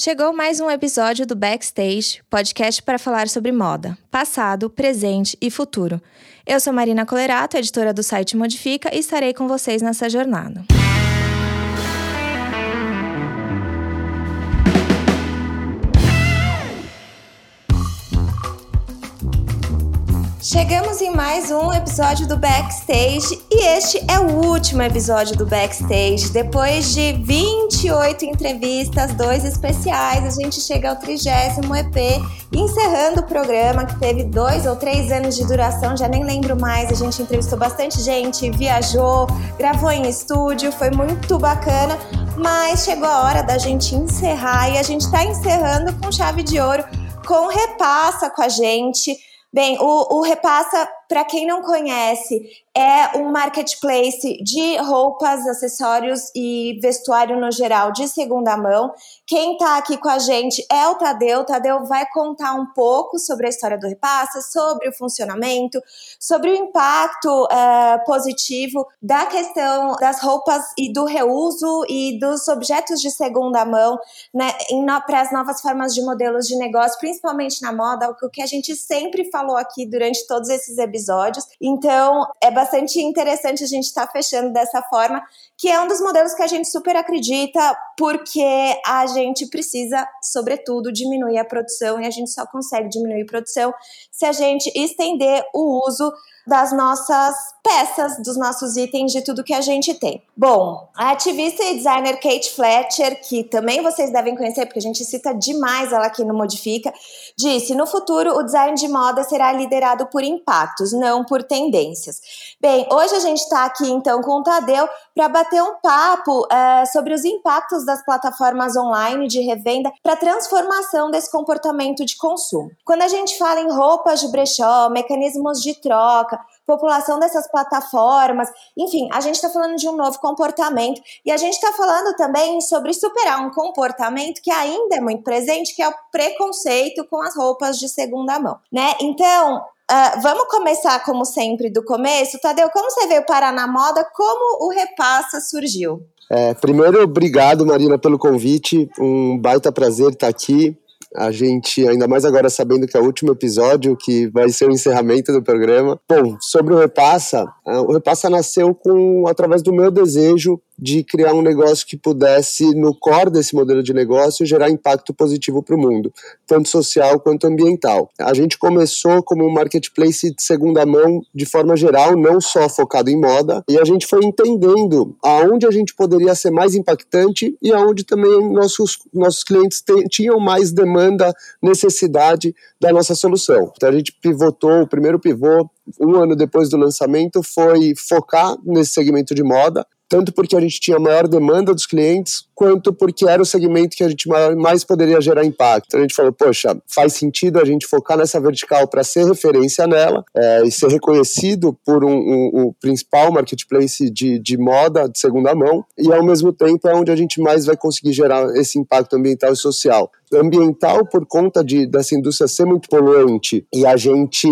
Chegou mais um episódio do Backstage, podcast para falar sobre moda, passado, presente e futuro. Eu sou Marina Colerato, editora do site Modifica, e estarei com vocês nessa jornada. Chegamos em mais um episódio do Backstage e este é o último episódio do Backstage. Depois de 28 entrevistas, dois especiais, a gente chega ao trigésimo EP, encerrando o programa que teve dois ou três anos de duração, já nem lembro mais. A gente entrevistou bastante gente, viajou, gravou em estúdio, foi muito bacana. Mas chegou a hora da gente encerrar e a gente está encerrando com chave de ouro, com repassa com a gente. Bem, o, o Repassa, para quem não conhece, é um marketplace de roupas, acessórios e vestuário no geral de segunda mão. Quem está aqui com a gente é o Tadeu. O Tadeu vai contar um pouco sobre a história do Repassa, sobre o funcionamento, sobre o impacto uh, positivo da questão das roupas e do reuso e dos objetos de segunda mão né, para as novas formas de modelos de negócio, principalmente na moda, o que a gente sempre falou aqui durante todos esses episódios. Então, é bastante interessante a gente estar tá fechando dessa forma, que é um dos modelos que a gente super acredita, porque a gente precisa, sobretudo, diminuir a produção e a gente só consegue diminuir a produção se a gente estender o uso das nossas peças, dos nossos itens, de tudo que a gente tem. Bom, a ativista e designer Kate Fletcher, que também vocês devem conhecer, porque a gente cita demais ela aqui no Modifica, disse: no futuro o design de moda será liderado por impactos, não por tendências. Bem, hoje a gente está aqui então com o Tadeu para bater um papo é, sobre os impactos das plataformas online de revenda para a transformação desse comportamento de consumo. Quando a gente fala em roupas de brechó, mecanismos de troca, população dessas plataformas, enfim, a gente está falando de um novo comportamento e a gente está falando também sobre superar um comportamento que ainda é muito presente, que é o preconceito com as roupas de segunda mão, né? Então, Uh, vamos começar, como sempre, do começo. Tadeu, como você veio parar na moda? Como o Repassa surgiu? É, primeiro, obrigado, Marina, pelo convite. Um baita prazer estar aqui. A gente, ainda mais agora sabendo que é o último episódio, que vai ser o encerramento do programa. Bom, sobre o Repassa, ah, o Repassa nasceu com através do meu desejo de criar um negócio que pudesse, no core desse modelo de negócio, gerar impacto positivo para o mundo, tanto social quanto ambiental. A gente começou como um marketplace de segunda mão de forma geral, não só focado em moda, e a gente foi entendendo aonde a gente poderia ser mais impactante e aonde também nossos, nossos clientes tinham mais demanda, necessidade da nossa solução. Então a gente pivotou, o primeiro pivô, um ano depois do lançamento, foi focar nesse segmento de moda, tanto porque a gente tinha maior demanda dos clientes, quanto porque era o segmento que a gente mais poderia gerar impacto. A gente falou, poxa, faz sentido a gente focar nessa vertical para ser referência nela é, e ser reconhecido por um, um, um, principal marketplace de, de moda de segunda mão, e ao mesmo tempo é onde a gente mais vai conseguir gerar esse impacto ambiental e social ambiental por conta de, dessa indústria ser muito poluente e a gente,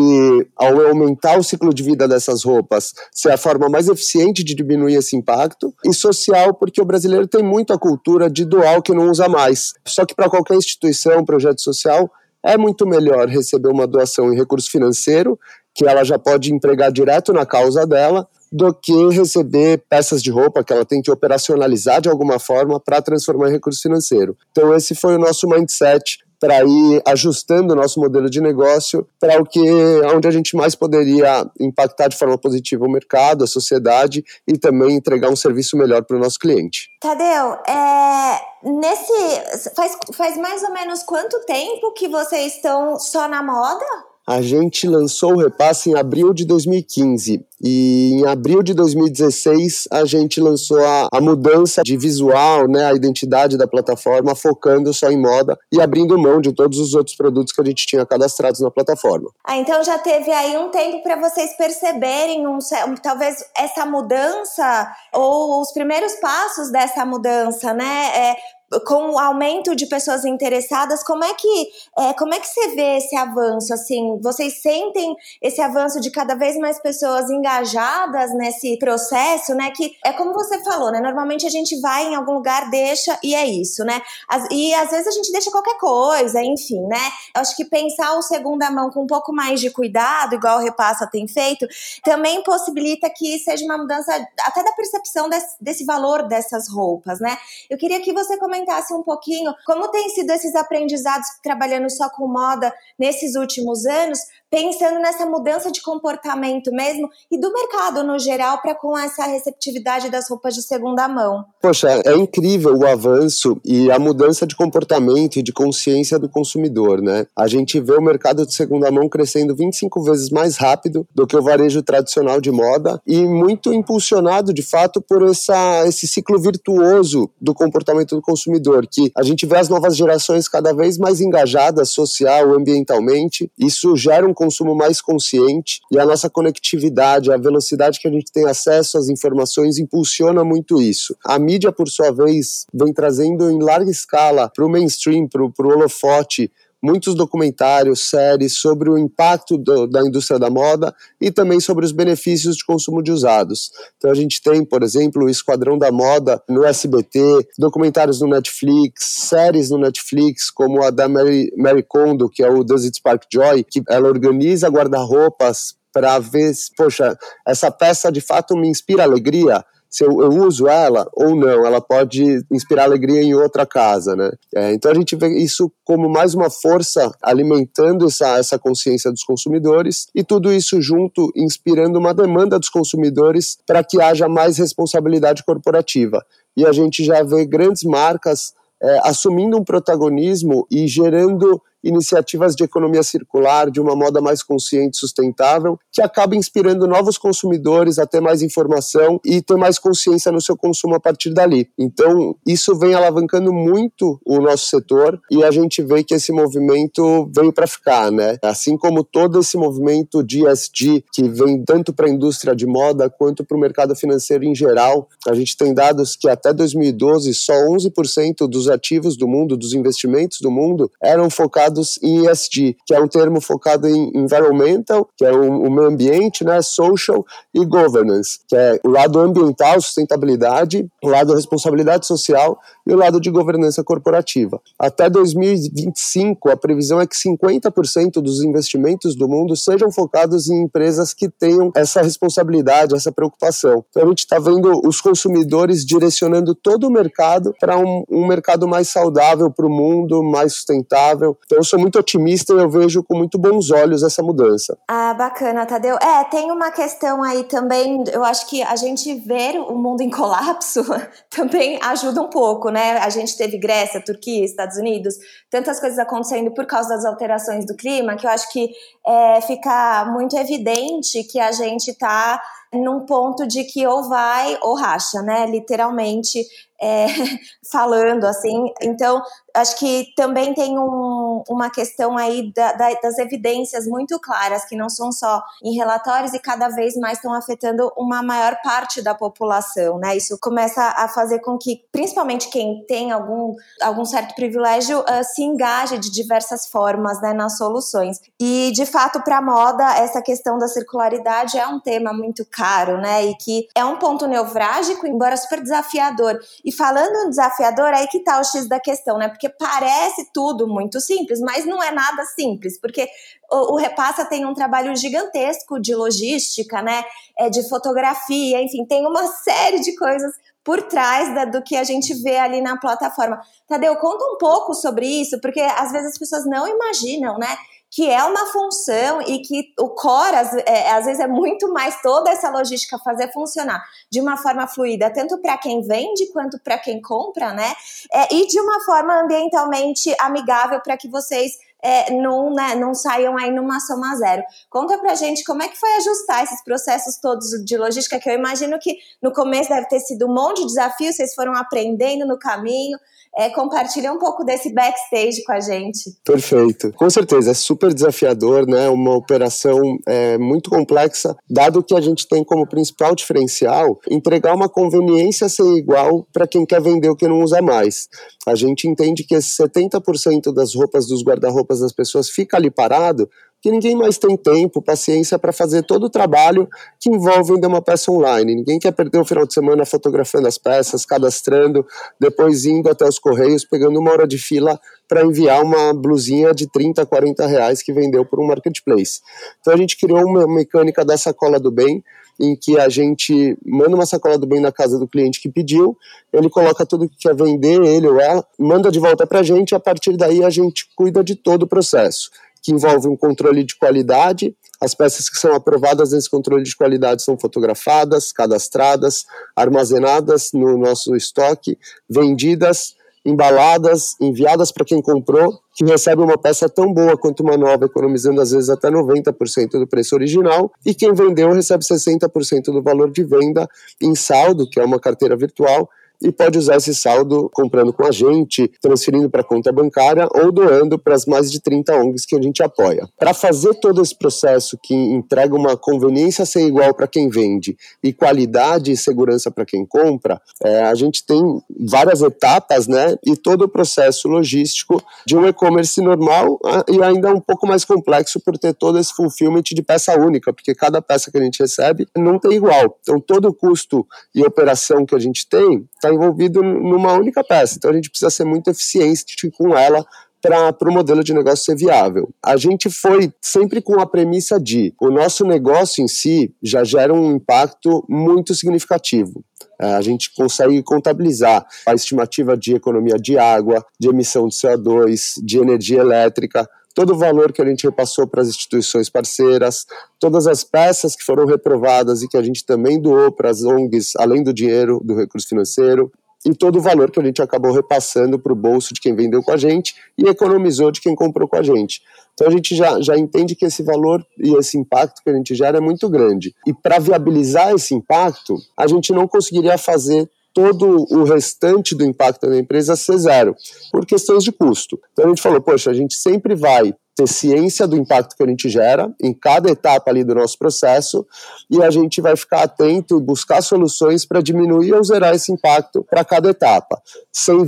ao aumentar o ciclo de vida dessas roupas, ser a forma mais eficiente de diminuir esse impacto, e social, porque o brasileiro tem muito a cultura de doar o que não usa mais. Só que para qualquer instituição, projeto social, é muito melhor receber uma doação em recurso financeiro, que ela já pode empregar direto na causa dela, do que receber peças de roupa que ela tem que operacionalizar de alguma forma para transformar em recurso financeiro. Então, esse foi o nosso mindset para ir ajustando o nosso modelo de negócio para o que onde a gente mais poderia impactar de forma positiva o mercado, a sociedade e também entregar um serviço melhor para o nosso cliente. Tadeu, é, nesse faz, faz mais ou menos quanto tempo que vocês estão só na moda? A gente lançou o repasse em abril de 2015 e em abril de 2016 a gente lançou a, a, mudança de visual, né, a identidade da plataforma, focando só em moda e abrindo mão de todos os outros produtos que a gente tinha cadastrados na plataforma. Ah, então já teve aí um tempo para vocês perceberem um, talvez essa mudança ou os primeiros passos dessa mudança, né? É, com o aumento de pessoas interessadas, como é que é, como é que você vê esse avanço? Assim, vocês sentem esse avanço de cada vez mais pessoas engajadas nesse processo, né? Que é como você falou, né? Normalmente a gente vai em algum lugar, deixa e é isso, né? As, e às vezes a gente deixa qualquer coisa, enfim, né? Eu acho que pensar o segunda mão com um pouco mais de cuidado, igual o Repassa tem feito, também possibilita que seja uma mudança até da percepção desse, desse valor dessas roupas, né? Eu queria que você comentasse comentasse um pouquinho como tem sido esses aprendizados trabalhando só com moda nesses últimos anos, pensando nessa mudança de comportamento mesmo e do mercado no geral para com essa receptividade das roupas de segunda mão. Poxa, é incrível o avanço e a mudança de comportamento e de consciência do consumidor, né? A gente vê o mercado de segunda mão crescendo 25 vezes mais rápido do que o varejo tradicional de moda e muito impulsionado de fato por essa, esse ciclo virtuoso do comportamento do consumidor, que a gente vê as novas gerações cada vez mais engajadas social, ambientalmente. Isso gera um consumo mais consciente e a nossa conectividade, a velocidade que a gente tem acesso às informações impulsiona muito isso. A mídia, por sua vez, vem trazendo em larga escala para o mainstream, para o holofote, muitos documentários, séries sobre o impacto do, da indústria da moda e também sobre os benefícios de consumo de usados. Então a gente tem, por exemplo, o Esquadrão da Moda no SBT, documentários no Netflix, séries no Netflix, como a da Mary, Mary Kondo, que é o Does It Spark Joy, que ela organiza guarda-roupas para ver, poxa, essa peça de fato me inspira alegria se eu, eu, uso ela ou não, ela pode inspirar alegria em outra casa, né? É, então a gente vê isso como mais uma força alimentando essa, essa consciência dos consumidores e tudo isso junto inspirando uma demanda dos consumidores para que haja mais responsabilidade corporativa. E a gente já vê grandes marcas é, assumindo um protagonismo e gerando iniciativas de economia circular, de uma moda mais consciente sustentável, que acaba inspirando novos consumidores a ter mais informação e ter mais consciência no seu consumo a partir dali. Então, isso vem alavancando muito o nosso setor e a gente vê que esse movimento veio para ficar, né? Assim como todo esse movimento de ESG, que vem tanto para a indústria de moda quanto para o mercado financeiro em geral, a gente tem dados que até 2012 só 11% dos ativos do mundo, dos investimentos do mundo, eram focados em ESG, que é um termo focado em environmental, que é o, o meio ambiente, né, social e governance, que é o lado ambiental, sustentabilidade, o lado responsabilidade social e o lado de governança corporativa. Até 2025, a previsão é que 50% dos investimentos do mundo sejam focados em empresas que tenham essa responsabilidade, essa preocupação. Então a gente está vendo os consumidores direcionando todo o mercado para um, um mercado mais saudável para o mundo, mais sustentável. Então sou muito otimista e eu vejo com muito bons olhos essa mudança. Ah, bacana, Tadeu. É, tem uma questão aí também, eu acho que a gente ver o mundo em colapso também ajuda um pouco, né? A gente teve Grécia, Turquia, Estados Unidos, tantas coisas acontecendo por causa das alterações do clima, que eu acho que é, fica muito evidente que a gente está num ponto de que ou vai ou racha, né? Literalmente é, falando assim. Então, acho que também tem um, uma questão aí da, da, das evidências muito claras, que não são só em relatórios e cada vez mais estão afetando uma maior parte da população, né? Isso começa a fazer com que, principalmente quem tem algum, algum certo privilégio, uh, se engaje de diversas formas né, nas soluções. E, de fato, para a moda, essa questão da circularidade é um tema muito caro, né? E que é um ponto nevrálgico, embora super desafiador. E falando em desafiador, aí que tá o X da questão, né? Porque parece tudo muito simples, mas não é nada simples, porque o, o Repassa tem um trabalho gigantesco de logística, né? É, de fotografia, enfim, tem uma série de coisas por trás da, do que a gente vê ali na plataforma. Tadeu, conta um pouco sobre isso, porque às vezes as pessoas não imaginam, né? Que é uma função e que o core, às, é, às vezes, é muito mais toda essa logística fazer funcionar de uma forma fluida, tanto para quem vende quanto para quem compra, né? É, e de uma forma ambientalmente amigável para que vocês é, não, né, não saiam aí numa soma zero. Conta pra gente como é que foi ajustar esses processos todos de logística, que eu imagino que no começo deve ter sido um monte de desafios, vocês foram aprendendo no caminho. É, compartilha um pouco desse backstage com a gente. Perfeito. Com certeza, é super desafiador, né? Uma operação é, muito complexa, dado que a gente tem como principal diferencial entregar uma conveniência sem igual para quem quer vender o que não usa mais. A gente entende que esse 70% das roupas dos guarda-roupas das pessoas fica ali parado que ninguém mais tem tempo, paciência para fazer todo o trabalho que envolve vender uma peça online. Ninguém quer perder o final de semana fotografando as peças, cadastrando, depois indo até os correios, pegando uma hora de fila para enviar uma blusinha de 30, 40 reais que vendeu por um marketplace. Então a gente criou uma mecânica da sacola do bem, em que a gente manda uma sacola do bem na casa do cliente que pediu, ele coloca tudo que quer vender, ele ou ela, manda de volta para a gente, a partir daí a gente cuida de todo o processo que envolve um controle de qualidade. As peças que são aprovadas nesse controle de qualidade são fotografadas, cadastradas, armazenadas no nosso estoque, vendidas, embaladas, enviadas para quem comprou, que recebe uma peça tão boa quanto uma nova, economizando às vezes até 90% do preço original, e quem vendeu recebe 60% do valor de venda em saldo, que é uma carteira virtual, e pode usar esse saldo comprando com a gente, transferindo para conta bancária ou doando para as mais de 30 ONGs que a gente apoia. Para fazer todo esse processo que entrega uma conveniência sem igual para quem vende e qualidade e segurança para quem compra, é, a gente tem várias etapas, né? E todo o processo logístico de um e-commerce normal e ainda um pouco mais complexo por ter todo esse fulfillment de peça única, porque cada peça que a gente recebe não tem igual. Então todo o custo e operação que a gente tem está envolvido numa única peça. Então a gente precisa ser muito eficiente com ela para o modelo de negócio ser viável. A gente foi sempre com a premissa de o nosso negócio em si já gera um impacto muito significativo. É, a gente consegue contabilizar a estimativa de economia de água, de emissão de CO2, de energia elétrica, todo o valor que a gente repassou para as instituições parceiras, todas as peças que foram reprovadas e que a gente também doou para as ONGs, além do dinheiro do recurso financeiro, e todo o valor que a gente acabou repassando para o bolso de quem vendeu com a gente e economizou de quem comprou com a gente. Então a gente já, já entende que esse valor e esse impacto que a gente gera é muito grande. E para viabilizar esse impacto, a gente não conseguiria fazer todo o restante do impacto da empresa ser zero, por questões de custo. Então a gente falou, poxa, a gente sempre vai ter ciência do impacto que a gente gera em cada etapa ali do nosso processo e a gente vai ficar atento e buscar soluções para diminuir ou zerar esse impacto para cada etapa, sem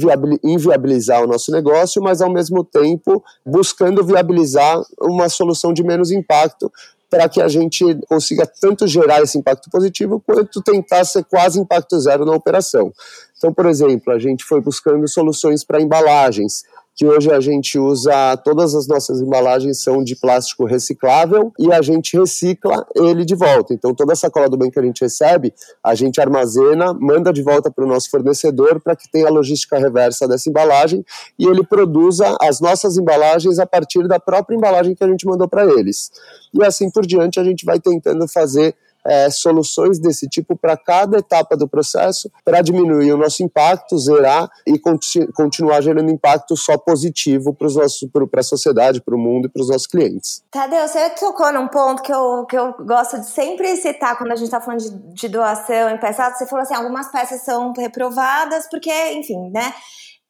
inviabilizar o nosso negócio, mas ao mesmo tempo buscando viabilizar uma solução de menos impacto para que a gente consiga tanto gerar esse impacto positivo quanto tentar ser quase impacto zero na operação. Então, por exemplo, a gente foi buscando soluções para embalagens, que hoje a gente usa, todas as nossas embalagens são de plástico reciclável e a gente recicla ele de volta. Então, toda a sacola do bem que a gente recebe, a gente armazena, manda de volta para o nosso fornecedor para que tenha a logística reversa dessa embalagem e ele produza as nossas embalagens a partir da própria embalagem que a gente mandou para eles. E assim por diante, a gente vai tentando fazer é, soluções desse tipo para cada etapa do processo, para diminuir o nosso impacto, zerar e continu continuar gerando impacto só positivo para a sociedade, para o mundo e para os nossos clientes. Tadeu, você tocou num ponto que eu, que eu gosto de sempre citar quando a gente está falando de, de doação em peças. Você falou assim: algumas peças são reprovadas porque, enfim, né?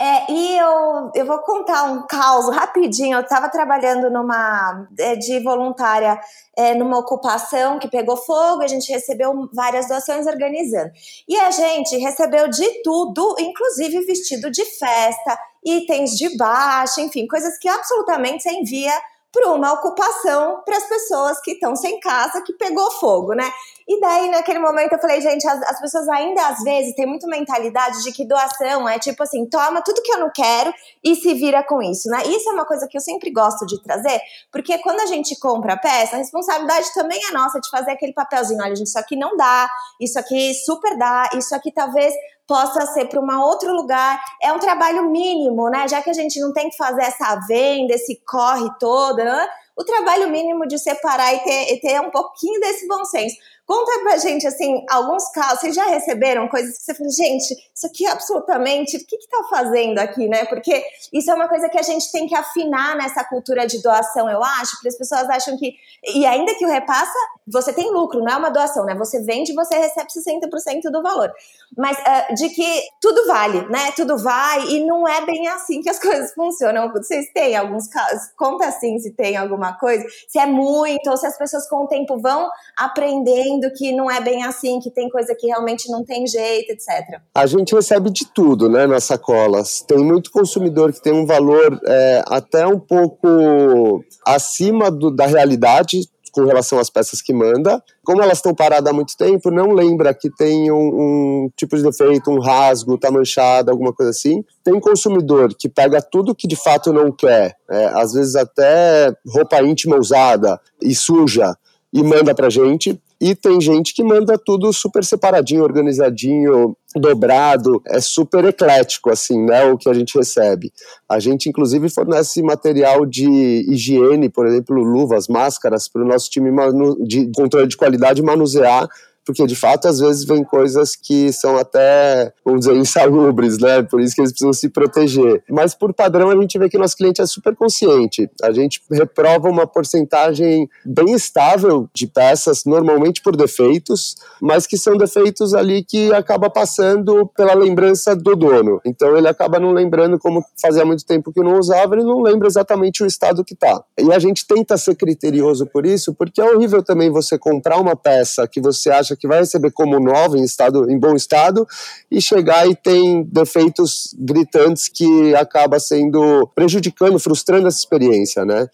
É, e eu, eu vou contar um caos rapidinho. Eu estava trabalhando numa é, de voluntária é, numa ocupação que pegou fogo, a gente recebeu várias doações organizando. E a gente recebeu de tudo, inclusive vestido de festa, itens de baixa, enfim, coisas que absolutamente você envia para uma ocupação para as pessoas que estão sem casa, que pegou fogo, né? E daí, naquele momento, eu falei, gente, as, as, pessoas ainda às vezes têm muito mentalidade de que doação é tipo assim, toma tudo que eu não quero e se vira com isso, né? Isso é uma coisa que eu sempre gosto de trazer, porque quando a gente compra a peça, a responsabilidade também é nossa de fazer aquele papelzinho, olha, gente, isso aqui não dá, isso aqui super dá, isso aqui talvez possa ser para um outro lugar. É um trabalho mínimo, né? Já que a gente não tem que fazer essa venda, esse corre todo, né? o trabalho mínimo de separar e ter, e ter um pouquinho desse bom senso. Conta pra gente, assim, alguns casos, vocês já receberam coisas que você falou, gente, isso aqui é absolutamente, o que que tá fazendo aqui, né? Porque isso é uma coisa que a gente tem que afinar nessa cultura de doação, eu acho, porque as pessoas acham que, e ainda que o repassa, você tem lucro, não é uma doação, né? Você vende, você recebe 60% do valor. Mas uh, de que tudo vale, né? Tudo vai, e não é bem assim que as coisas funcionam. Vocês têm alguns casos, conta assim se tem alguma coisa, se é muito, ou se as pessoas com o tempo vão aprendendo que não é bem assim, que tem coisa que realmente não tem jeito, etc. A gente recebe de tudo, né, nas sacolas. Tem muito consumidor que tem um valor é, até um pouco acima do, da realidade, com relação às peças que manda. Como elas estão paradas há muito tempo, não lembra que tem um, um tipo de defeito, um rasgo, tá manchada, alguma coisa assim. Tem consumidor que pega tudo que de fato não quer, é, às vezes até roupa íntima usada e suja, e manda pra gente. E tem gente que manda tudo super separadinho, organizadinho, dobrado, é super eclético, assim, né, o que a gente recebe. A gente, inclusive, fornece material de higiene, por exemplo, luvas, máscaras, para o nosso time de controle de qualidade manusear porque de fato às vezes vem coisas que são até, vamos dizer, insalubres, né? Por isso que eles precisam se proteger. Mas por padrão a gente vê que nosso cliente é super consciente. A gente reprova uma porcentagem bem estável de peças, normalmente por defeitos, mas que são defeitos ali que acaba passando pela lembrança do dono. Então ele acaba não lembrando como fazia muito tempo que não usava, ele não lembra exatamente o estado que tá. E a gente tenta ser criterioso por isso, porque é horrível também você comprar uma peça que você acha que vai receber como nova, em, estado, em bom estado, e chegar e tem defeitos gritantes que acaba sendo prejudicando, frustrando essa experiência, né?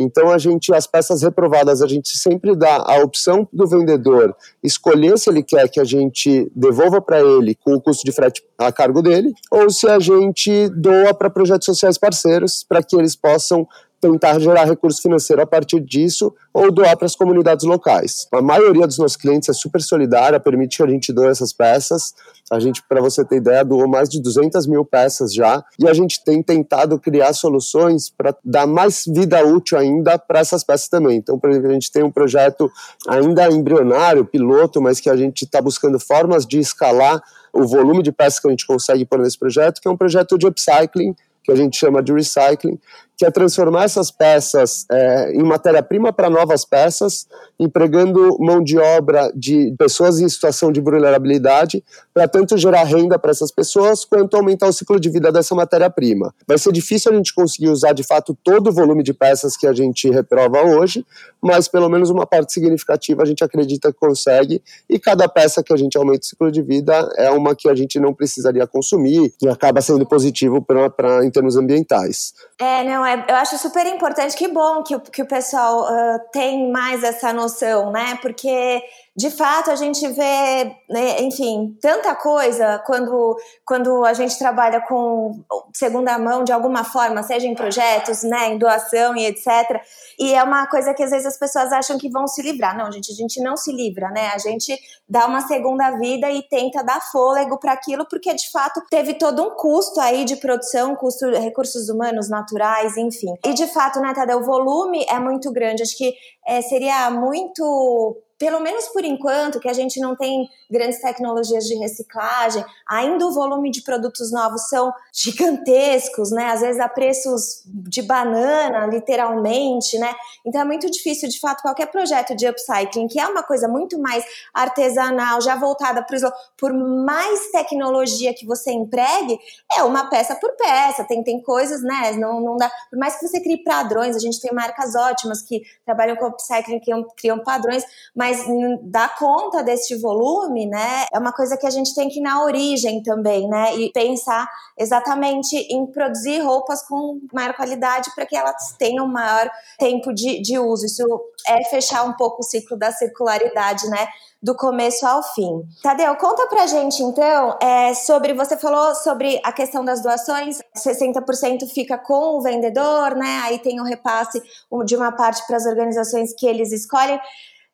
Então a gente, as peças reprovadas, a gente sempre dá a opção do vendedor escolher se ele quer que a gente devolva para ele com o custo de frete a cargo dele, ou se a gente doa para projetos sociais parceiros para que eles possam tentar gerar recurso financeiro a partir disso ou doar para as comunidades locais. A maioria dos nossos clientes é super solidária, permite que a gente doe essas peças. A gente, para você ter ideia, doou mais de 200 mil peças já e a gente tem tentado criar soluções para dar mais vida útil ainda para essas peças também. Então, por exemplo, a gente tem um projeto ainda embrionário, piloto, mas que a gente está buscando formas de escalar o volume de peças que a gente consegue pôr nesse projeto, que é um projeto de upcycling, que a gente chama de recycling, que é transformar essas peças é, em matéria-prima para novas peças, empregando mão de obra de pessoas em situação de vulnerabilidade, para tanto gerar renda para essas pessoas, quanto aumentar o ciclo de vida dessa matéria-prima. Vai ser difícil a gente conseguir usar de fato todo o volume de peças que a gente reprova hoje, mas pelo menos uma parte significativa a gente acredita que consegue, e cada peça que a gente aumenta o ciclo de vida é uma que a gente não precisaria consumir, e acaba sendo positivo pra, pra, em termos ambientais. É, não, eu acho super importante, que bom que, que o pessoal uh, tem mais essa noção, né? Porque de fato a gente vê, né, enfim, tanta coisa quando, quando a gente trabalha com segunda mão de alguma forma, seja em projetos, né, em doação e etc. E é uma coisa que às vezes as pessoas acham que vão se livrar. Não, gente, a gente não se livra, né? A gente dá uma segunda vida e tenta dar fôlego para aquilo, porque de fato teve todo um custo aí de produção, custo recursos humanos, naturais, enfim. E de fato, né, Tadeu, o volume é muito grande. Acho que é, seria muito pelo menos por enquanto, que a gente não tem grandes tecnologias de reciclagem, ainda o volume de produtos novos são gigantescos, né? Às vezes a preços de banana, literalmente, né? Então é muito difícil, de fato, qualquer projeto de upcycling, que é uma coisa muito mais artesanal, já voltada para o por mais tecnologia que você empregue, é uma peça por peça. Tem, tem coisas, né? Não, não dá. Por mais que você crie padrões, a gente tem marcas ótimas que trabalham com upcycling, que criam padrões, mas mas dar conta deste volume, né, é uma coisa que a gente tem que ir na origem também, né, e pensar exatamente em produzir roupas com maior qualidade para que elas tenham maior tempo de, de uso. Isso é fechar um pouco o ciclo da circularidade, né, do começo ao fim. Tadeu, conta pra gente então é, sobre. Você falou sobre a questão das doações, 60% fica com o vendedor, né? Aí tem o repasse de uma parte para as organizações que eles escolhem.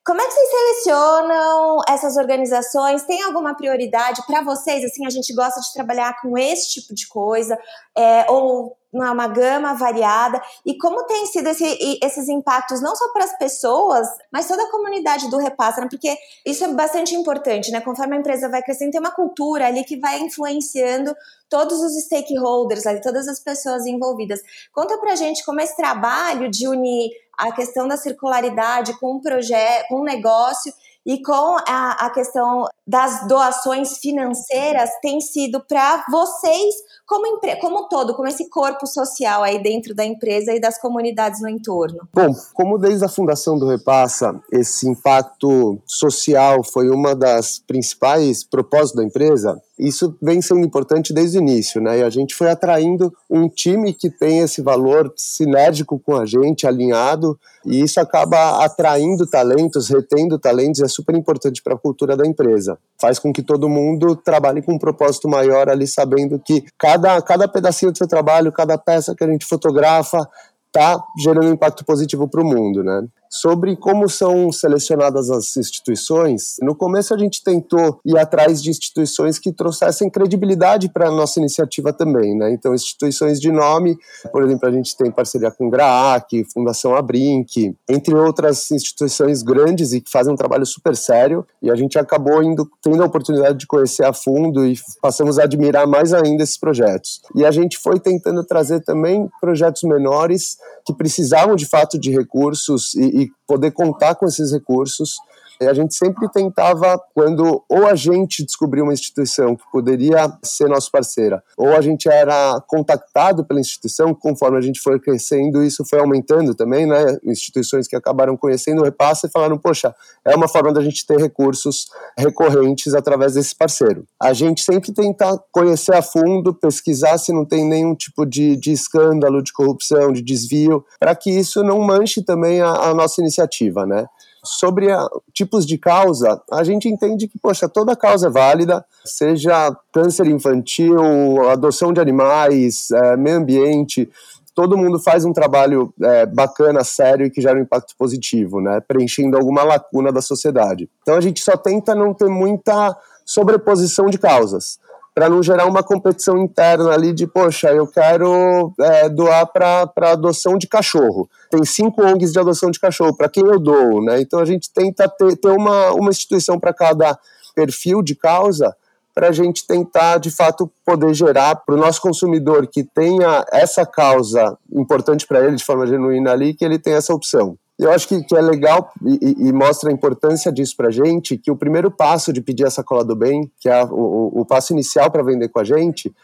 Como é que vocês selecionam essas organizações? Tem alguma prioridade para vocês? Assim, a gente gosta de trabalhar com esse tipo de coisa, é, ou uma gama variada. E como tem sido esse, esses impactos, não só para as pessoas, mas toda a comunidade do Repassa, né? porque isso é bastante importante, né? Conforme a empresa vai crescendo, tem uma cultura ali que vai influenciando todos os stakeholders ali, todas as pessoas envolvidas. Conta pra gente como esse trabalho de unir a questão da circularidade com um projeto, com um negócio e com a, a questão das doações financeiras tem sido para vocês como, como todo, como esse corpo social aí dentro da empresa e das comunidades no entorno? Bom, como desde a fundação do Repassa, esse impacto social foi uma das principais propósitos da empresa, isso vem sendo importante desde o início, né? E a gente foi atraindo um time que tem esse valor sinérgico com a gente, alinhado, e isso acaba atraindo talentos, retendo talentos, é super importante para a cultura da empresa. Faz com que todo mundo trabalhe com um propósito maior ali, sabendo que cada, cada pedacinho do seu trabalho, cada peça que a gente fotografa, está gerando um impacto positivo para o mundo, né? Sobre como são selecionadas as instituições, no começo a gente tentou ir atrás de instituições que trouxessem credibilidade para a nossa iniciativa também, né? Então, instituições de nome, por exemplo, a gente tem parceria com GRAAC, Fundação Abrinq, entre outras instituições grandes e que fazem um trabalho super sério, e a gente acabou indo tendo a oportunidade de conhecer a fundo e passamos a admirar mais ainda esses projetos. E a gente foi tentando trazer também projetos menores que precisavam de fato de recursos e, e poder contar com esses recursos a gente sempre tentava, quando ou a gente descobriu uma instituição que poderia ser nossa parceira, ou a gente era contactado pela instituição, conforme a gente foi crescendo, isso foi aumentando também, né? Instituições que acabaram conhecendo o repasse e falaram, poxa, é uma forma da gente ter recursos recorrentes através desse parceiro. A gente sempre tenta conhecer a fundo, pesquisar se não tem nenhum tipo de, de escândalo, de corrupção, de desvio, para que isso não manche também a, a nossa iniciativa, né? Sobre a, tipos de causa, a gente entende que, poxa, toda causa é válida, seja câncer infantil, adoção de animais, é, meio ambiente, todo mundo faz um trabalho é, bacana, sério e que gera um impacto positivo, né? Preenchendo alguma lacuna da sociedade. Então a gente só tenta não ter muita sobreposição de causas para não gerar uma competição interna ali de, poxa, eu quero é, doar para adoção de cachorro. Tem cinco ONGs de adoção de cachorro, para quem eu dou, né? Então a gente tenta ter, ter uma, uma instituição para cada perfil de causa para a gente tentar, de fato, poder gerar para o nosso consumidor que tenha essa causa importante para ele de forma genuína ali, que ele tenha essa opção. Eu acho que, que é legal e, e, mostra a importância disso para a gente, que o primeiro passo de pedir a sacola do bem, que é o, o passo inicial para vender com a gente,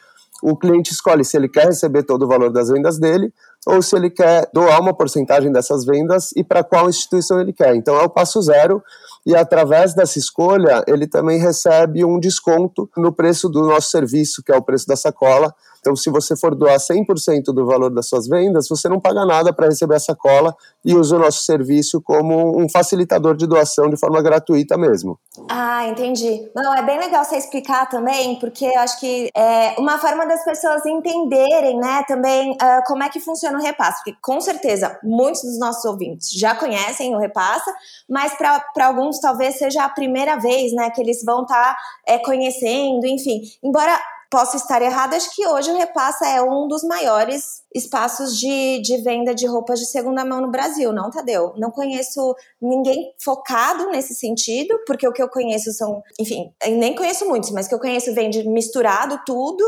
o cliente escolhe se ele quer receber todo o valor das vendas dele ou se ele quer doar uma porcentagem dessas vendas e para qual instituição ele quer. Então é o passo zero e através dessa escolha ele também recebe um desconto no preço do nosso serviço, que é o preço da sacola, então, se você for doar 100% do valor das suas vendas, você não paga nada para receber essa cola e usa o nosso serviço como um facilitador de doação de forma gratuita mesmo. Ah, entendi. Não, é bem legal você explicar também, porque acho que é uma forma das pessoas entenderem, né, também uh, como é que funciona o repasse. Porque com certeza muitos dos nossos ouvintes já conhecem o repassa, mas para alguns talvez seja a primeira vez, né, que eles vão estar tá, é, conhecendo, enfim. Embora posso estar errada, acho que hoje o Repassa é um dos maiores espaços de, de venda de roupas de segunda mão no Brasil, não, Tadeu? Não conheço ninguém focado nesse sentido, porque o que eu conheço são, enfim, nem conheço muitos, mas o que eu conheço vende misturado tudo.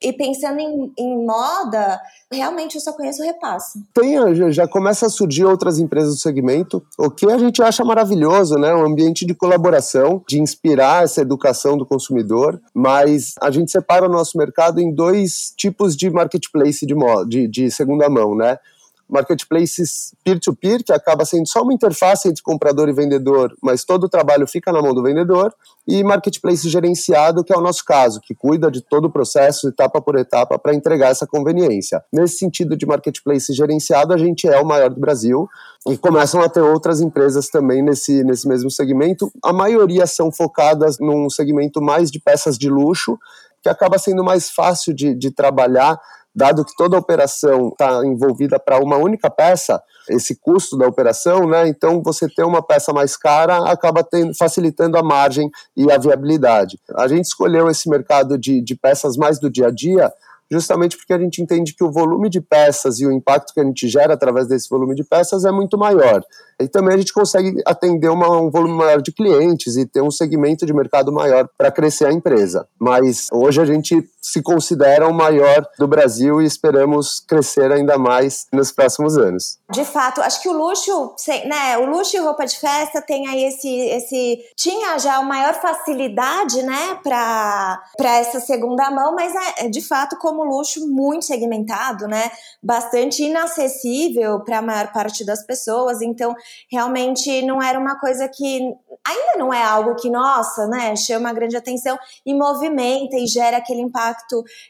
E pensando em, em moda, realmente eu só conheço repasse. Tem, já começa a surgir outras empresas do segmento, o que a gente acha maravilhoso, né? Um ambiente de colaboração, de inspirar essa educação do consumidor, mas a gente separa o nosso mercado em dois tipos de marketplace de moda, de de, segunda mão, né? marketplaces peer-to-peer, -peer, que acaba sendo só uma interface entre comprador e vendedor, mas todo o trabalho fica na mão do vendedor, e marketplace gerenciado, que é o nosso caso, que cuida de todo o processo, etapa por etapa, para entregar essa conveniência. Nesse sentido de marketplace gerenciado, a gente é o maior do Brasil, e começam a ter outras empresas também nesse, nesse mesmo segmento. A maioria são focadas num segmento mais de peças de luxo, que acaba sendo mais fácil de, de trabalhar dado que toda a operação está envolvida para uma única peça, esse custo da operação, né? Então você ter uma peça mais cara acaba tendo, facilitando a margem e a viabilidade. A gente escolheu esse mercado de, de peças mais do dia a dia justamente porque a gente entende que o volume de peças e o impacto que a gente gera através desse volume de peças é muito maior. E também a gente consegue atender uma, um volume maior de clientes e ter um segmento de mercado maior para crescer a empresa. Mas hoje a gente se considera o maior do Brasil e esperamos crescer ainda mais nos próximos anos. De fato, acho que o luxo, né, o luxo e roupa de festa tem aí esse, esse tinha já uma maior facilidade, né, para para essa segunda mão, mas é, é de fato como luxo muito segmentado, né, bastante inacessível para a maior parte das pessoas. Então, realmente não era uma coisa que ainda não é algo que, nossa, né, chama grande atenção e movimenta e gera aquele impacto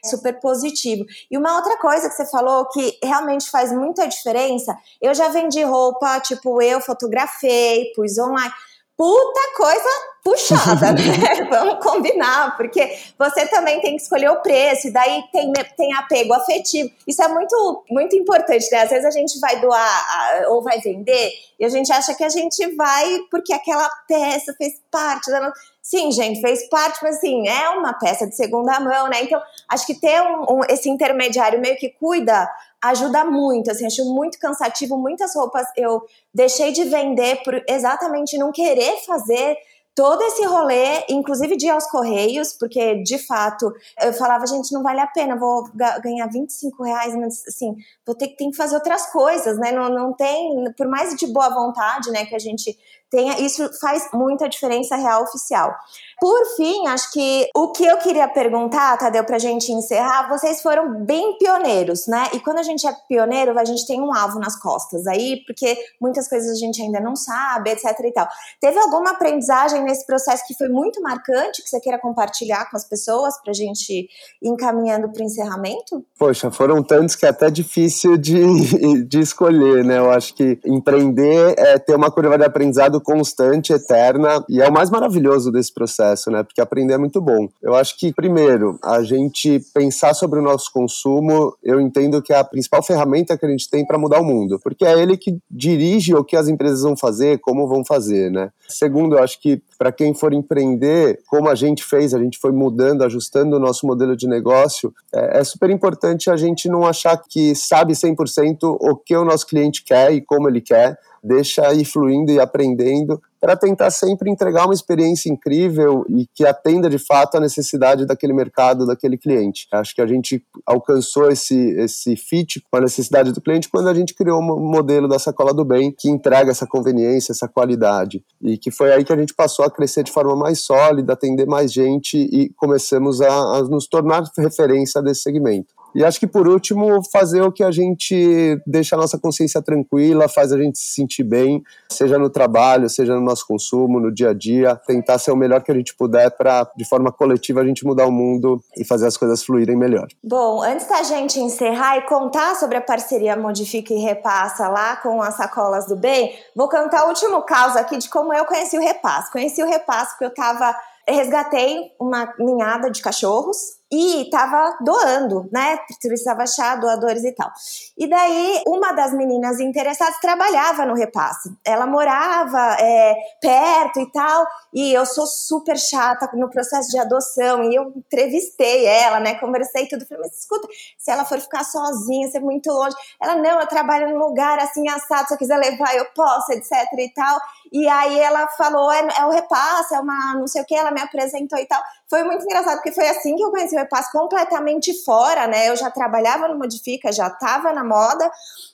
super positivo. E uma outra coisa que você falou que realmente faz muita diferença, eu já vendi roupa, tipo, eu fotografei, pus online puta coisa puxada, né? Vamos combinar, porque você também tem que escolher o preço, e daí tem, tem apego afetivo. Isso é muito, muito importante, né? Às vezes a gente vai doar ou vai vender e a gente acha que a gente vai porque aquela peça fez parte da. Sim, gente, fez parte, mas assim, é uma peça de segunda mão, né? Então, acho que ter um, um, esse intermediário meio que cuida ajuda muito, assim, acho muito cansativo. Muitas roupas eu deixei de vender por exatamente não querer fazer todo esse rolê, inclusive de ir aos Correios, porque de fato eu falava, gente, não vale a pena, vou ganhar 25 reais, mas assim, vou ter que, que fazer outras coisas, né? Não, não tem, por mais de boa vontade, né, que a gente tenha, isso faz muita diferença real oficial. Por fim, acho que o que eu queria perguntar, Tadeu, pra gente encerrar, vocês foram bem pioneiros, né? E quando a gente é pioneiro, a gente tem um alvo nas costas aí, porque muitas coisas a gente ainda não sabe, etc e tal. Teve alguma aprendizagem nesse processo que foi muito marcante, que você queira compartilhar com as pessoas pra gente ir encaminhando pro encerramento? Poxa, foram tantos que é até difícil de, de escolher, né? Eu acho que empreender é ter uma curva de aprendizado constante, eterna, e é o mais maravilhoso desse processo processo, né? Porque aprender é muito bom. Eu acho que, primeiro, a gente pensar sobre o nosso consumo, eu entendo que é a principal ferramenta que a gente tem para mudar o mundo, porque é ele que dirige o que as empresas vão fazer, como vão fazer, né? Segundo, eu acho que para quem for empreender, como a gente fez, a gente foi mudando, ajustando o nosso modelo de negócio, é, é super importante a gente não achar que sabe 100% o que o nosso cliente quer e como ele quer, deixa ir fluindo e aprendendo para tentar sempre entregar uma experiência incrível e que atenda de fato a necessidade daquele mercado, daquele cliente. Acho que a gente alcançou esse, esse fit com a necessidade do cliente quando a gente criou um modelo da sacola do bem que entrega essa conveniência, essa qualidade. E que foi aí que a gente passou a crescer de forma mais sólida, atender mais gente e começamos a, a nos tornar referência desse segmento. E acho que por último, fazer o que a gente deixa a nossa consciência tranquila, faz a gente se sentir bem, seja no trabalho, seja no nosso consumo, no dia a dia, tentar ser o melhor que a gente puder para, de forma coletiva, a gente mudar o mundo e fazer as coisas fluírem melhor. Bom, antes da gente encerrar e contar sobre a parceria Modifica e Repassa lá com as sacolas do bem, vou contar o último caso aqui de como eu conheci o Repasso. Conheci o Repasso porque eu estava resgatei uma ninhada de cachorros e estava doando, né? Precisava achar doadores e tal. E daí, uma das meninas interessadas trabalhava no repasse. Ela morava é, perto e tal, e eu sou super chata no processo de adoção, e eu entrevistei ela, né? Conversei tudo. Falei, mas escuta, se ela for ficar sozinha, ser muito longe. Ela, não, eu trabalho num lugar assim assado, se eu quiser levar, eu posso, etc e tal. E aí ela falou, é, é o repasse, é uma não sei o que, ela me apresentou e tal. Foi muito engraçado, porque foi assim que eu conheci o repasse completamente fora, né? Eu já trabalhava no Modifica, já estava na moda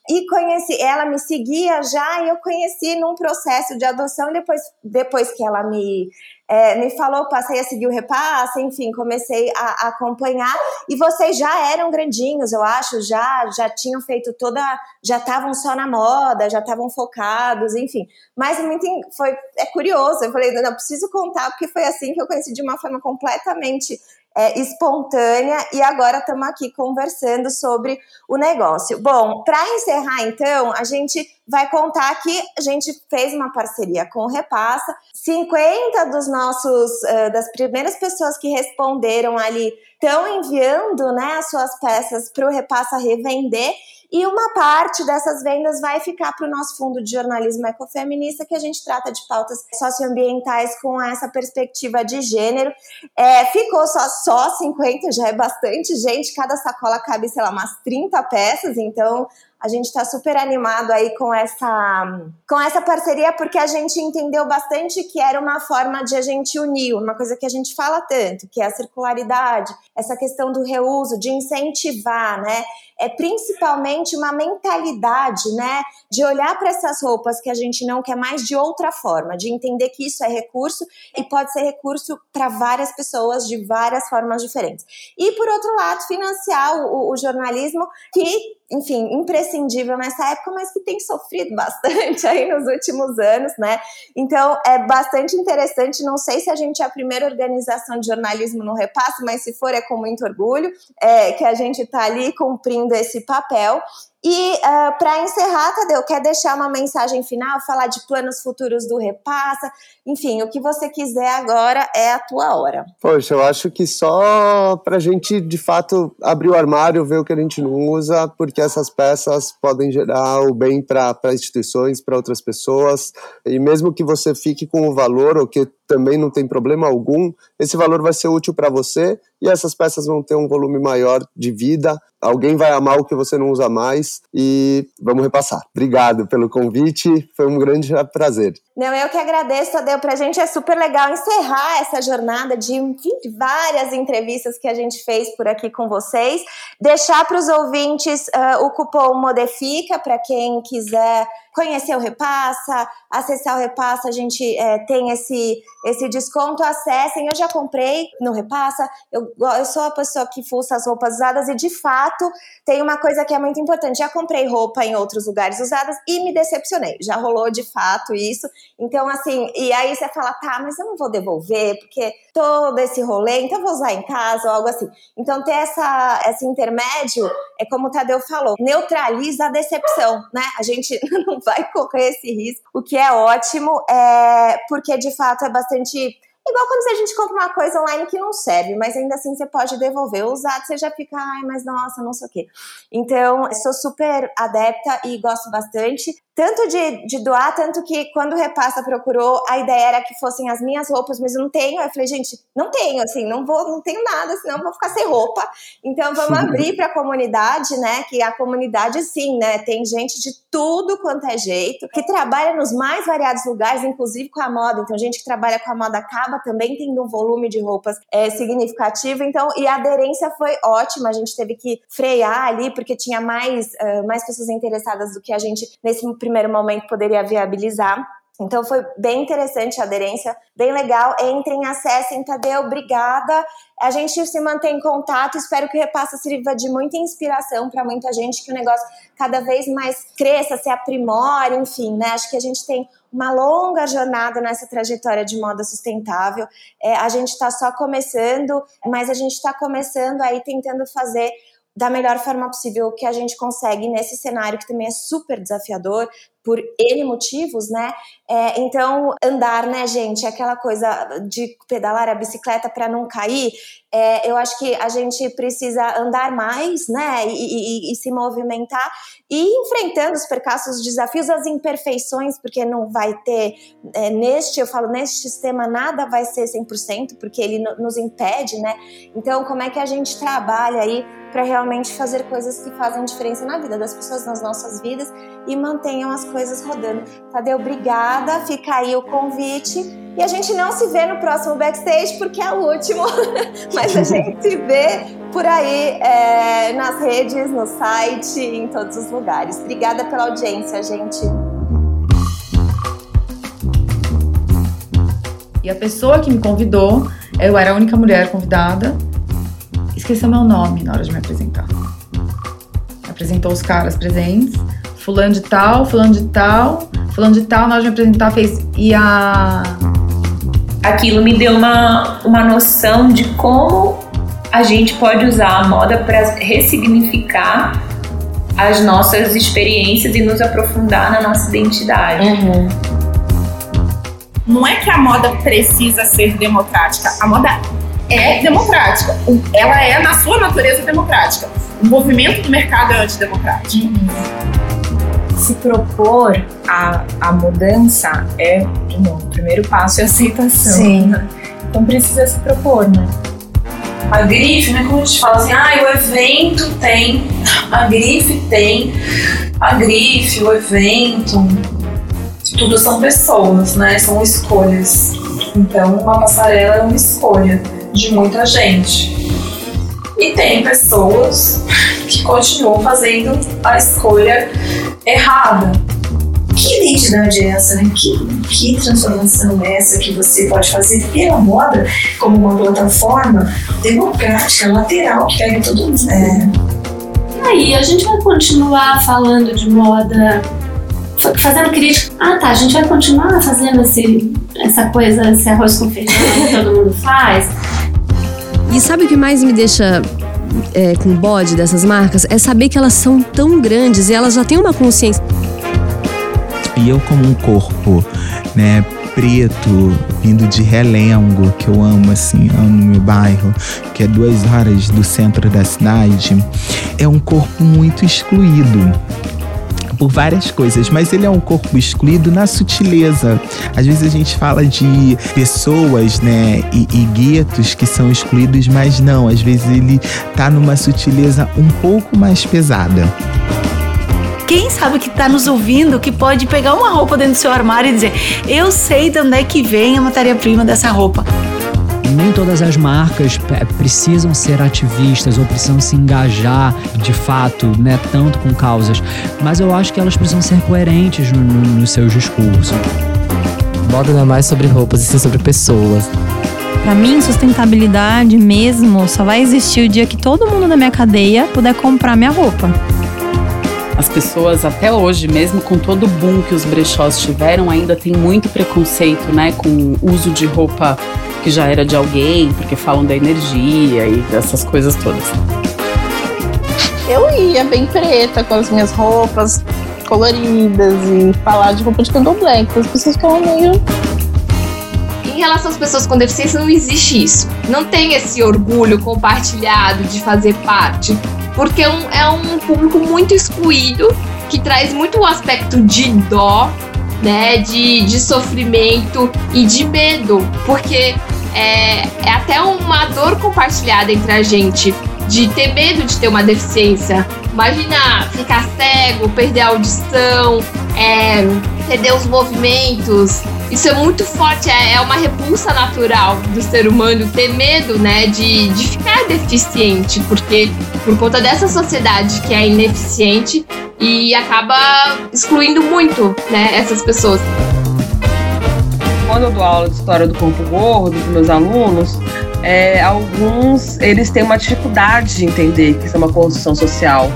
e conheci, ela me seguia já e eu conheci num processo de adoção depois, depois que ela me é, me falou, passei a seguir o repasse, enfim, comecei a, a, acompanhar. E vocês já eram grandinhos, eu acho, já já tinham feito toda, já estavam só na moda, já estavam focados, enfim. Mas muito foi é curioso. Eu falei, não, preciso contar porque foi assim que eu conheci de uma forma completamente é, espontânea e agora estamos aqui conversando sobre o negócio. Bom, para encerrar então, a gente vai contar que a gente fez uma parceria com o Repassa. 50 dos nossos, uh, das primeiras pessoas que responderam ali estão enviando né, as suas peças para o Repassa revender. E uma parte dessas vendas vai ficar para o nosso fundo de jornalismo ecofeminista, que a gente trata de pautas socioambientais com essa perspectiva de gênero. É, ficou só, só 50, já é bastante gente, cada sacola cabe, sei lá, umas 30 peças, então a gente está super animado aí com essa, com essa parceria, porque a gente entendeu bastante que era uma forma de a gente unir, uma coisa que a gente fala tanto, que é a circularidade, essa questão do reuso, de incentivar, né? É principalmente uma mentalidade, né? De olhar para essas roupas que a gente não quer mais de outra forma, de entender que isso é recurso e pode ser recurso para várias pessoas de várias formas diferentes. E por outro lado, financiar o, o jornalismo que enfim, imprescindível nessa época, mas que tem sofrido bastante aí nos últimos anos, né? Então é bastante interessante. Não sei se a gente é a primeira organização de jornalismo no repasse, mas se for, é com muito orgulho é, que a gente está ali cumprindo esse papel. E uh, ah, para encerrar, Tadeu, quer deixar uma mensagem final, falar de planos futuros do Repassa? Enfim, o que você quiser agora é a tua hora. Poxa, eu acho que só para a gente, de fato, abrir o armário, ver o que a gente não usa, porque essas peças podem gerar o bem para instituições, para outras pessoas, e mesmo que você fique com o valor, ou que também não tem problema algum, esse valor vai ser útil para você e essas peças vão ter um volume maior de vida. Alguém vai amar o que você não usa mais e vamos repassar. Obrigado pelo convite, foi um grande prazer. Não, eu que agradeço, Tadeu. Pra gente é super legal encerrar essa jornada de, várias entrevistas que a gente fez por aqui com vocês. Deixar para os ouvintes uh, o cupom Modifica para quem quiser conhecer o Repassa, acessar o Repassa, a gente é, tem esse, esse desconto. Acessem, eu já comprei no Repassa, eu, eu sou a pessoa que fuça as roupas usadas e de fato tem uma coisa que é muito importante. Já comprei roupa em outros lugares usadas e me decepcionei. Já rolou de fato isso. Então, assim, e aí você fala, tá, mas eu não vou devolver, porque todo esse rolê, então eu vou usar em casa ou algo assim. Então, ter essa, esse intermédio, é como o Tadeu falou, neutraliza a decepção, né? A gente não vai correr esse risco, o que é ótimo, é, porque de fato é bastante Igual quando a gente compra uma coisa online que não serve, mas ainda assim você pode devolver. O usado você já fica, ai, mas nossa, não sei o quê. Então, sou super adepta e gosto bastante tanto de, de doar, tanto que quando o Repassa procurou, a ideia era que fossem as minhas roupas, mas eu não tenho. Eu falei, gente, não tenho, assim, não vou, não tenho nada, senão eu vou ficar sem roupa. Então vamos abrir para a comunidade, né? Que a comunidade, sim, né? Tem gente de tudo quanto é jeito, que trabalha nos mais variados lugares, inclusive com a moda. Então, gente que trabalha com a moda acaba também tendo um volume de roupas é, significativo. Então, e a aderência foi ótima. A gente teve que frear ali, porque tinha mais, uh, mais pessoas interessadas do que a gente nesse primeiro momento poderia viabilizar. Então foi bem interessante a aderência, bem legal. Entrem, acessem, Tadeu, obrigada. A gente se mantém em contato, espero que o Repassa sirva de muita inspiração para muita gente, que o negócio cada vez mais cresça, se aprimore, enfim, né? Acho que a gente tem uma longa jornada nessa trajetória de moda sustentável. É, a gente está só começando, mas a gente está começando aí tentando fazer da melhor forma possível que a gente consegue nesse cenário que também é super desafiador por N motivos, né? É, então, andar, né, gente, aquela coisa de pedalar a bicicleta para não cair, é, eu acho que a gente precisa andar mais, né, e, e, e, se movimentar e enfrentando os percassos, os desafios, as imperfeições, porque não vai ter, é, neste, eu falo, neste sistema nada vai ser 100%, porque ele nos impede, né? Então, como é que a gente trabalha aí para realmente fazer coisas que fazem diferença na vida das pessoas, nas nossas vidas e mantenham as coisas rodando. Tadeu, obrigada. Fica aí o convite. E a gente não se vê no próximo backstage porque é o último, mas a gente se vê por aí é, nas redes, no site, em todos os lugares. Obrigada pela audiência, gente. E a pessoa que me convidou, eu era a única mulher convidada, esqueceu meu nome na hora de me apresentar. Apresentou os caras presentes fulano de tal, fulano de tal, fulano de tal, nós me apresentar fez e a aquilo me deu uma, uma noção de como a gente pode usar a moda para ressignificar as nossas experiências e nos aprofundar na nossa identidade. Uhum. Não é que a moda precisa ser democrática, a moda é democrática. Ela é, na sua natureza, democrática. O movimento do mercado é antidemocrático. Uhum. Se propor a, a mudança é, de novo, o primeiro passo é aceitação. Sim. Né? Então precisa se propor, né? A grife, né? Como a gente fala assim, ah, o evento tem, a grife tem, a grife, o evento, tudo são pessoas, né? São escolhas. Então, uma passarela é uma escolha de muita gente. E tem pessoas que continuam fazendo a escolha errada. Que identidade é essa, né? Que, que transformação é essa que você pode fazer pela moda como uma plataforma democrática, lateral, que pega todo mundo? É. Aí, a gente vai continuar falando de moda, fazendo crítica. Ah, tá, a gente vai continuar fazendo esse, essa coisa, esse arroz com feijão que todo mundo faz. E sabe o que mais me deixa é, com bode dessas marcas? É saber que elas são tão grandes e elas já têm uma consciência. E eu como um corpo, né, preto, vindo de Relengo, que eu amo, assim, amo meu bairro, que é duas horas do centro da cidade, é um corpo muito excluído por várias coisas, mas ele é um corpo excluído na sutileza. Às vezes a gente fala de pessoas, né, e, e guetos que são excluídos, mas não, às vezes ele tá numa sutileza um pouco mais pesada quem sabe que está nos ouvindo que pode pegar uma roupa dentro do seu armário e dizer: Eu sei de onde é que vem a matéria-prima dessa roupa. Nem todas as marcas precisam ser ativistas ou precisam se engajar de fato, né, tanto com causas, mas eu acho que elas precisam ser coerentes no, no, nos seus discursos. Moda não é mais sobre roupas, e sim sobre pessoas. Para mim, sustentabilidade mesmo só vai existir o dia que todo mundo na minha cadeia puder comprar minha roupa. As pessoas até hoje, mesmo com todo o boom que os brechós tiveram, ainda tem muito preconceito, né, com o uso de roupa que já era de alguém, porque falam da energia e dessas coisas todas. Eu ia bem preta com as minhas roupas coloridas e falar de roupa de candomblé, que as pessoas ficavam meio em relação às pessoas com deficiência, não existe isso. Não tem esse orgulho compartilhado de fazer parte porque é um, é um público muito excluído, que traz muito o aspecto de dó, né, de, de sofrimento e de medo, porque é, é até uma dor compartilhada entre a gente de ter medo de ter uma deficiência. Imagina ficar cego, perder a audição, é, perder os movimentos. Isso é muito forte, é, é, uma repulsa natural do ser humano ter medo, né, de, de ficar deficiente, porque por conta dessa sociedade que é ineficiente e acaba excluindo muito, né, essas pessoas. Quando eu dou aula de história do corpo gordo dos meus alunos, é, alguns eles têm uma dificuldade de entender que isso é uma construção social.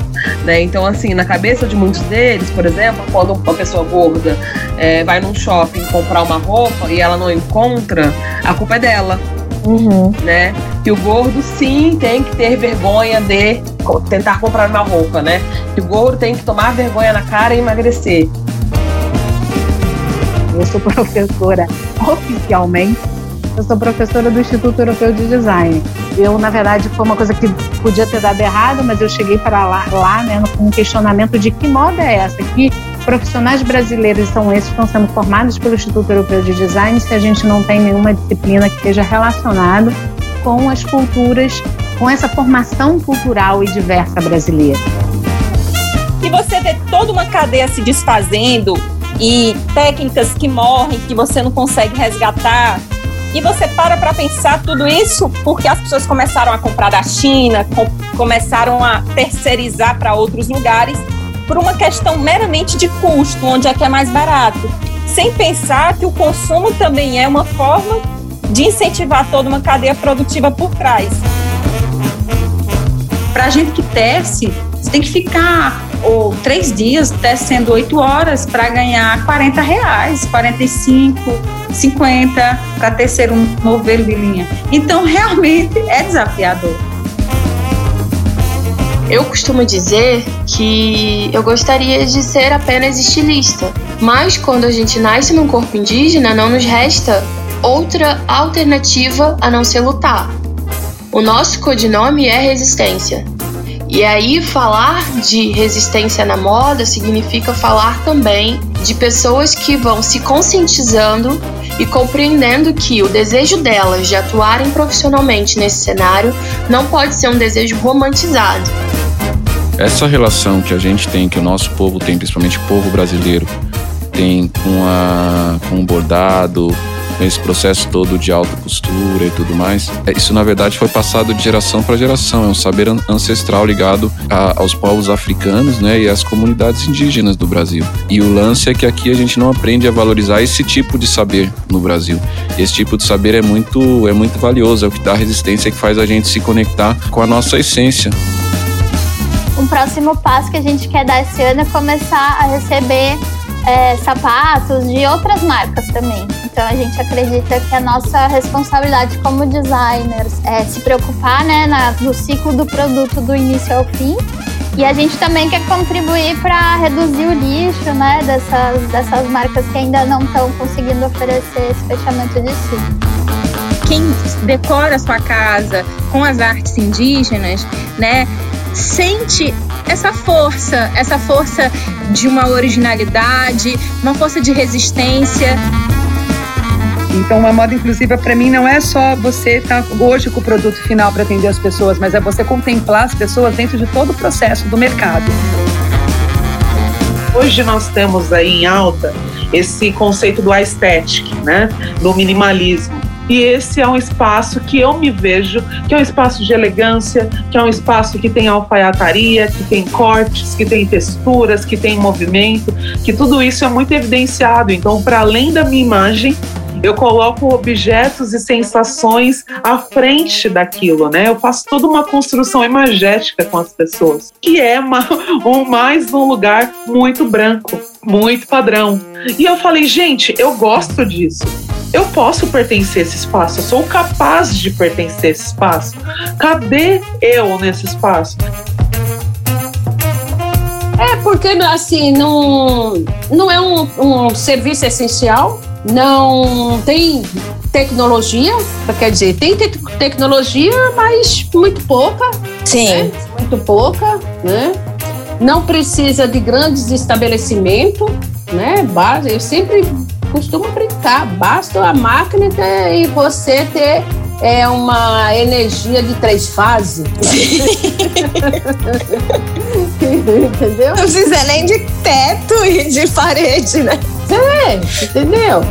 Né? Então, assim, na cabeça de muitos deles, por exemplo, quando uma pessoa gorda é, vai num shopping comprar uma roupa e ela não encontra, a culpa é dela. Uhum. Né? Que o gordo sim tem que ter vergonha de tentar comprar uma roupa, né? Que o gordo tem que tomar vergonha na cara e emagrecer. Sou professora oficialmente eu sou professora do Instituto Europeu de Design. Eu, na verdade, foi uma coisa que podia ter dado errado, mas eu cheguei para lá, lá né, com um questionamento de que moda é essa? Que profissionais brasileiros são esses que estão sendo formados pelo Instituto Europeu de Design se a gente não tem nenhuma disciplina que esteja relacionada com as culturas, com essa formação cultural e diversa brasileira. E você vê toda uma cadeia se desfazendo e técnicas que morrem, que você não consegue resgatar, e você para para pensar tudo isso porque as pessoas começaram a comprar da China, com, começaram a terceirizar para outros lugares por uma questão meramente de custo, onde é que é mais barato, sem pensar que o consumo também é uma forma de incentivar toda uma cadeia produtiva por trás. Para a gente que tece, você tem que ficar ou três dias tecendo oito horas para ganhar 40 reais, 45, 50 para tecer um novelo de linha. Então, realmente é desafiador. Eu costumo dizer que eu gostaria de ser apenas estilista, mas quando a gente nasce num corpo indígena, não nos resta outra alternativa a não ser lutar. O nosso codinome é resistência. E aí, falar de resistência na moda significa falar também de pessoas que vão se conscientizando e compreendendo que o desejo delas de atuarem profissionalmente nesse cenário não pode ser um desejo romantizado. Essa relação que a gente tem, que o nosso povo tem, principalmente o povo brasileiro, tem com, a, com o bordado, esse processo todo de alta costura e tudo mais. É, isso, na verdade, foi passado de geração para geração. É um saber ancestral ligado a, aos povos africanos né, e às comunidades indígenas do Brasil. E o lance é que aqui a gente não aprende a valorizar esse tipo de saber no Brasil. Esse tipo de saber é muito, é muito valioso, é o que dá resistência, é que faz a gente se conectar com a nossa essência. Um próximo passo que a gente quer dar esse ano é começar a receber é, sapatos de outras marcas também. Então a gente acredita que a nossa responsabilidade como designers é se preocupar né, na, no ciclo do produto do início ao fim. E a gente também quer contribuir para reduzir o lixo né, dessas, dessas marcas que ainda não estão conseguindo oferecer esse fechamento de ciclo. Quem decora sua casa com as artes indígenas, né, sente essa força, essa força de uma originalidade, uma força de resistência. Então, a moda inclusiva para mim não é só você estar tá hoje com o produto final para atender as pessoas, mas é você contemplar as pessoas dentro de todo o processo do mercado. Hoje nós temos aí em alta esse conceito do aesthetic, né? Do minimalismo. E esse é um espaço que eu me vejo, que é um espaço de elegância, que é um espaço que tem alfaiataria, que tem cortes, que tem texturas, que tem movimento, que tudo isso é muito evidenciado. Então, para além da minha imagem, eu coloco objetos e sensações à frente daquilo, né? Eu faço toda uma construção imagética com as pessoas, que é uma, um mais um lugar muito branco, muito padrão. E eu falei, gente, eu gosto disso. Eu posso pertencer a esse espaço, eu sou capaz de pertencer a esse espaço. Cadê eu nesse espaço? É porque assim não, não é um, um serviço essencial, não tem tecnologia, quer dizer, tem te tecnologia, mas muito pouca. Sim. Né? Muito pouca, né? Não precisa de grandes estabelecimentos, né? Eu sempre costumo brincar, basta a máquina e você ter é uma energia de três fases. entendeu? Não precisa nem de teto e de parede, né? É, entendeu?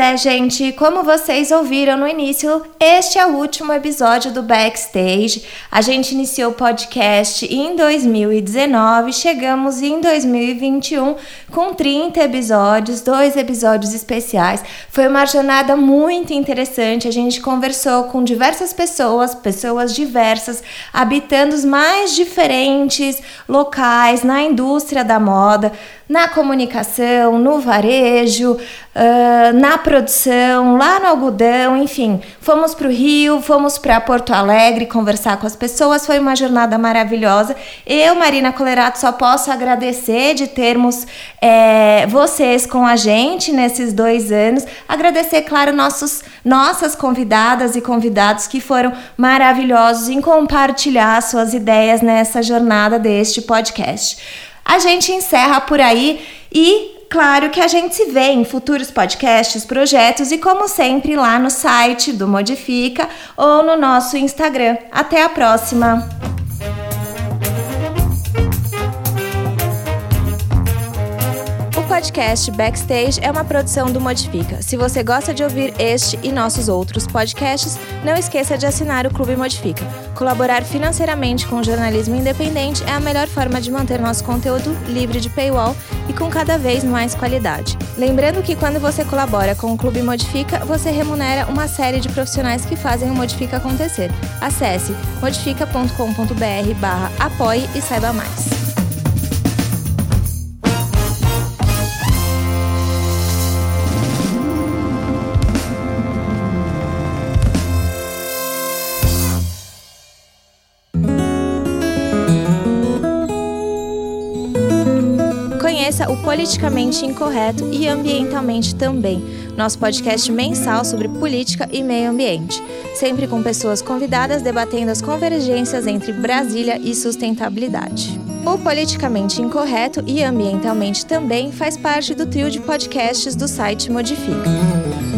É, gente, como vocês ouviram no início, este é o último episódio do Backstage. A gente iniciou o podcast em 2019, chegamos em 2021 com 30 episódios, dois episódios especiais. Foi uma jornada muito interessante. A gente conversou com diversas pessoas, pessoas diversas, habitando os mais diferentes locais na indústria da moda na comunicação, no varejo, uh, na produção, lá no algodão, enfim. Fomos para o Rio, fomos para Porto Alegre conversar com as pessoas, foi uma jornada maravilhosa. Eu, Marina Colerato, só posso agradecer de termos é, vocês com a gente nesses dois anos. Agradecer, claro, nossos, nossas convidadas e convidados que foram maravilhosos em compartilhar suas ideias nessa jornada deste podcast. A gente encerra por aí e claro que a gente se vê em futuros podcasts, projetos e, como sempre, lá no site do Modifica ou no nosso Instagram. Até a próxima! Podcast Backstage é uma produção do Modifica. Se você gosta de ouvir este e nossos outros podcasts, não esqueça de assinar o Clube Modifica. Colaborar financeiramente com o jornalismo independente é a melhor forma de manter nosso conteúdo livre de paywall e com cada vez mais qualidade. Lembrando que quando você colabora com o Clube Modifica, você remunera uma série de profissionais que fazem o Modifica acontecer. Acesse modifica.com.br barra apoie e saiba mais. O Politicamente Incorreto e Ambientalmente também, nosso podcast mensal sobre política e meio ambiente, sempre com pessoas convidadas debatendo as convergências entre Brasília e sustentabilidade. O Politicamente Incorreto e Ambientalmente também faz parte do trio de podcasts do site Modifica.